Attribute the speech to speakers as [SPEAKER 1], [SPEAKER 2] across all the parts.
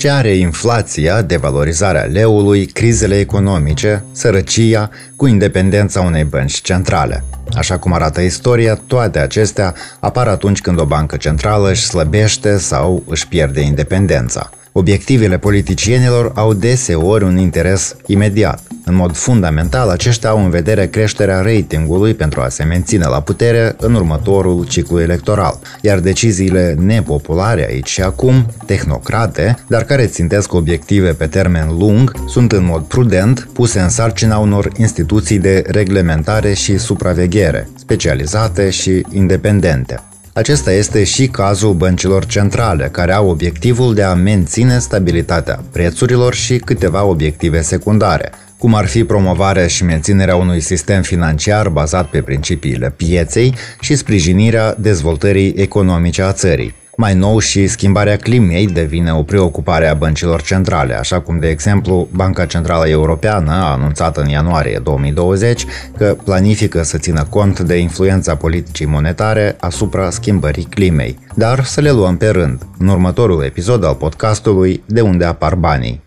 [SPEAKER 1] Ce are inflația, devalorizarea leului, crizele economice, sărăcia, cu independența unei bănci centrale. Așa cum arată istoria, toate acestea apar atunci când o bancă centrală își slăbește sau își pierde independența. Obiectivele politicienilor au deseori un interes imediat. În mod fundamental, aceștia au în vedere creșterea ratingului pentru a se menține la putere în următorul ciclu electoral, iar deciziile nepopulare aici și acum, tehnocrate, dar care țintesc obiective pe termen lung, sunt în mod prudent puse în sarcina unor instituții de reglementare și supraveghere, specializate și independente. Acesta este și cazul băncilor centrale, care au obiectivul de a menține stabilitatea prețurilor și câteva obiective secundare, cum ar fi promovarea și menținerea unui sistem financiar bazat pe principiile pieței și sprijinirea dezvoltării economice a țării. Mai nou și schimbarea climei devine o preocupare a băncilor centrale, așa cum de exemplu Banca Centrală Europeană a anunțat în ianuarie 2020 că planifică să țină cont de influența politicii monetare asupra schimbării climei. Dar să le luăm pe rând, în următorul episod al podcastului De unde apar banii.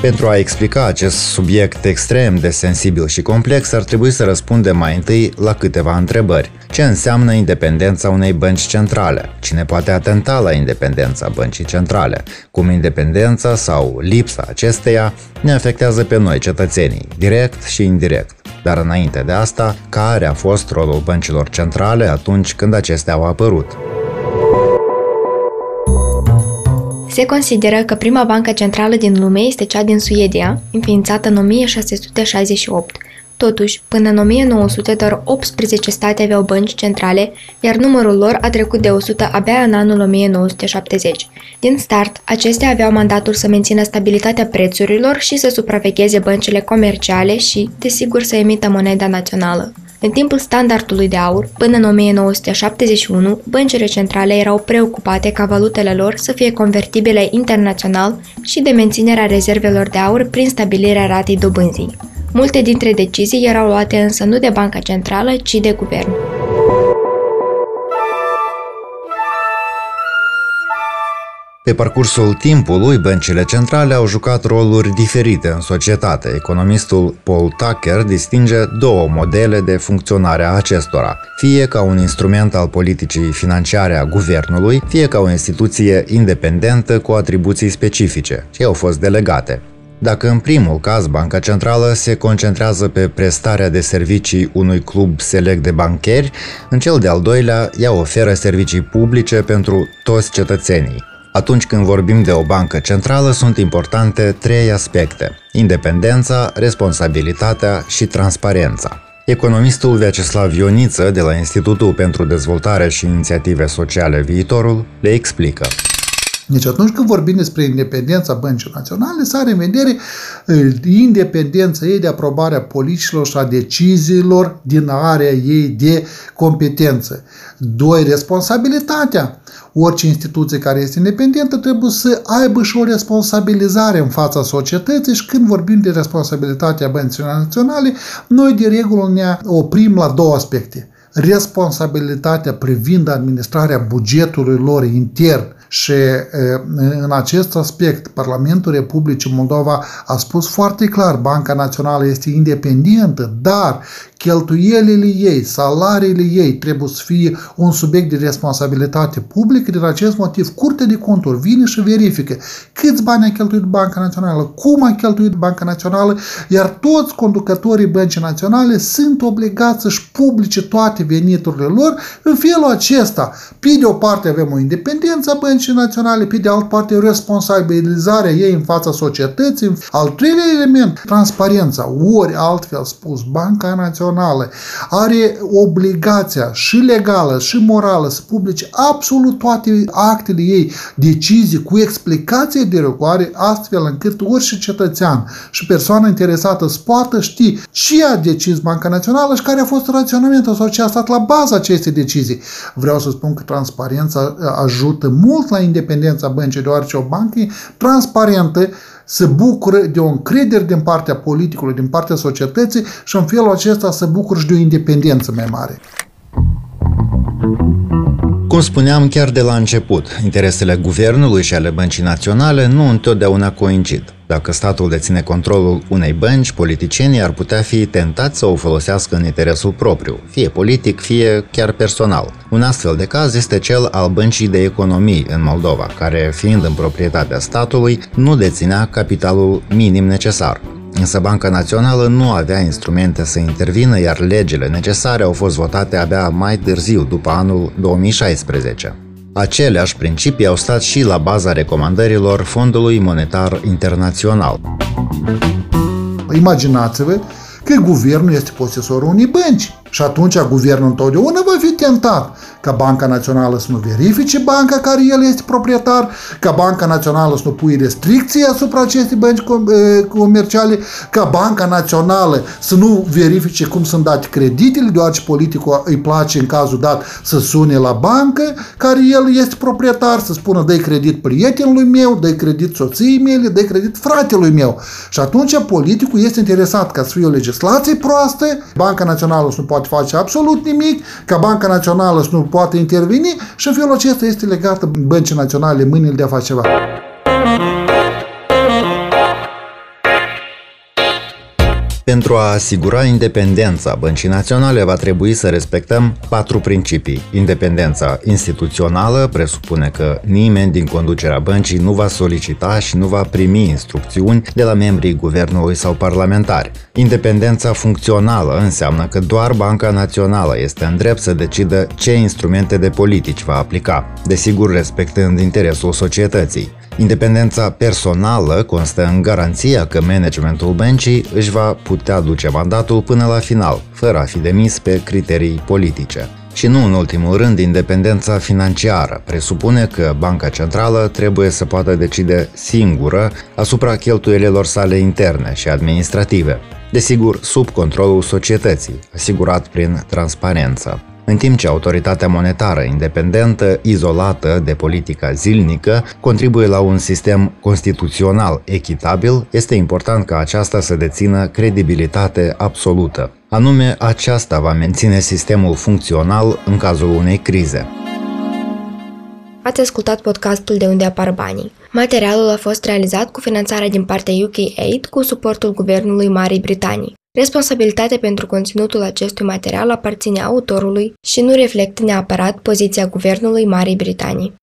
[SPEAKER 1] Pentru a explica acest subiect extrem de sensibil și complex, ar trebui să răspundem mai întâi la câteva întrebări. Ce înseamnă independența unei bănci centrale? Cine poate atenta la independența băncii centrale? Cum independența sau lipsa acesteia ne afectează pe noi, cetățenii, direct și indirect. Dar înainte de asta, care a fost rolul băncilor centrale atunci când acestea au apărut?
[SPEAKER 2] Se consideră că prima bancă centrală din lume este cea din Suedia, înființată în 1668. Totuși, până în 1900, doar 18 state aveau bănci centrale, iar numărul lor a trecut de 100 abia în anul 1970. Din start, acestea aveau mandatul să mențină stabilitatea prețurilor și să supravegheze băncile comerciale și, desigur, să emită moneda națională. În timpul standardului de aur, până în 1971, băncile centrale erau preocupate ca valutele lor să fie convertibile internațional și de menținerea rezervelor de aur prin stabilirea ratei dobânzii. Multe dintre decizii erau luate însă nu de Banca Centrală, ci de guvern.
[SPEAKER 1] Pe parcursul timpului, băncile centrale au jucat roluri diferite în societate. Economistul Paul Tucker distinge două modele de funcționare a acestora, fie ca un instrument al politicii financiare a guvernului, fie ca o instituție independentă cu atribuții specifice, ce au fost delegate. Dacă în primul caz Banca Centrală se concentrează pe prestarea de servicii unui club select de bancheri, în cel de-al doilea ea oferă servicii publice pentru toți cetățenii. Atunci când vorbim de o bancă centrală, sunt importante trei aspecte: independența, responsabilitatea și transparența. Economistul Vyacheslav Ioniță de la Institutul pentru Dezvoltare și Inițiative Sociale Viitorul le explică.
[SPEAKER 3] Deci atunci când vorbim despre independența băncii naționale, să are în vedere independența ei de aprobare a politicilor și a deciziilor din area ei de competență. Doi, responsabilitatea. Orice instituție care este independentă trebuie să aibă și o responsabilizare în fața societății și când vorbim de responsabilitatea băncii naționale, noi de regulă ne oprim la două aspecte. Responsabilitatea privind administrarea bugetului lor intern și în acest aspect, Parlamentul Republicii Moldova a spus foarte clar, Banca Națională este independentă, dar cheltuielile ei, salariile ei trebuie să fie un subiect de responsabilitate publică. Din acest motiv, Curtea de Conturi vine și verifică câți bani a cheltuit Banca Națională, cum a cheltuit Banca Națională, iar toți conducătorii Băncii Naționale sunt obligați să-și publice toate veniturile lor în felul acesta. Pe de o parte avem o independență a Băncii Naționale, pe de altă parte o responsabilizare ei în fața societății. Al treilea element, transparența, ori altfel spus, Banca Națională națională are obligația și legală și morală să publice absolut toate actele ei, decizii cu explicație de răcoare, astfel încât orice cetățean și persoană interesată să poată ști ce a decis Banca Națională și care a fost raționamentul sau ce a stat la baza acestei decizii. Vreau să spun că transparența ajută mult la independența băncii, deoarece o bancă transparentă se bucură de o încredere din partea politicului, din partea societății și în felul acesta se bucură și de o independență mai mare.
[SPEAKER 1] Cum spuneam chiar de la început, interesele guvernului și ale băncii naționale nu întotdeauna coincid. Dacă statul deține controlul unei bănci, politicienii ar putea fi tentați să o folosească în interesul propriu, fie politic, fie chiar personal. Un astfel de caz este cel al băncii de economii în Moldova, care, fiind în proprietatea statului, nu deținea capitalul minim necesar. Însă Banca Națională nu avea instrumente să intervină, iar legile necesare au fost votate abia mai târziu, după anul 2016. Aceleași principii au stat și la baza recomandărilor Fondului Monetar Internațional.
[SPEAKER 3] Imaginați-vă că guvernul este posesorul unei bănci și atunci guvernul întotdeauna va fi tentat ca Banca Națională să nu verifice banca care el este proprietar, ca Banca Națională să nu pui restricții asupra acestei bănci comerciale, ca Banca Națională să nu verifice cum sunt date creditele, deoarece politicul îi place în cazul dat să sune la bancă care el este proprietar, să spună dă credit prietenului meu, dă credit soției mele, dă credit fratelui meu. Și atunci politicul este interesat ca să fie o legislație proastă, Banca Națională să nu poate face absolut nimic, ca Banca Națională să nu poate interveni și în felul acesta este legată băncii naționale mâinile de a face ceva.
[SPEAKER 1] Pentru a asigura independența băncii naționale va trebui să respectăm patru principii. Independența instituțională presupune că nimeni din conducerea băncii nu va solicita și nu va primi instrucțiuni de la membrii guvernului sau parlamentari. Independența funcțională înseamnă că doar Banca Națională este în drept să decidă ce instrumente de politici va aplica, desigur respectând interesul societății. Independența personală constă în garanția că managementul băncii își va putea duce mandatul până la final, fără a fi demis pe criterii politice. Și nu în ultimul rând, independența financiară presupune că Banca Centrală trebuie să poată decide singură asupra cheltuielilor sale interne și administrative, desigur sub controlul societății, asigurat prin transparență. În timp ce autoritatea monetară independentă, izolată de politica zilnică, contribuie la un sistem constituțional echitabil, este important ca aceasta să dețină credibilitate absolută. Anume, aceasta va menține sistemul funcțional în cazul unei crize.
[SPEAKER 2] Ați ascultat podcastul De unde apar banii. Materialul a fost realizat cu finanțarea din partea UK Aid cu suportul Guvernului Marii Britanii. Responsabilitatea pentru conținutul acestui material aparține autorului și nu reflectă neapărat poziția Guvernului Marii Britanii.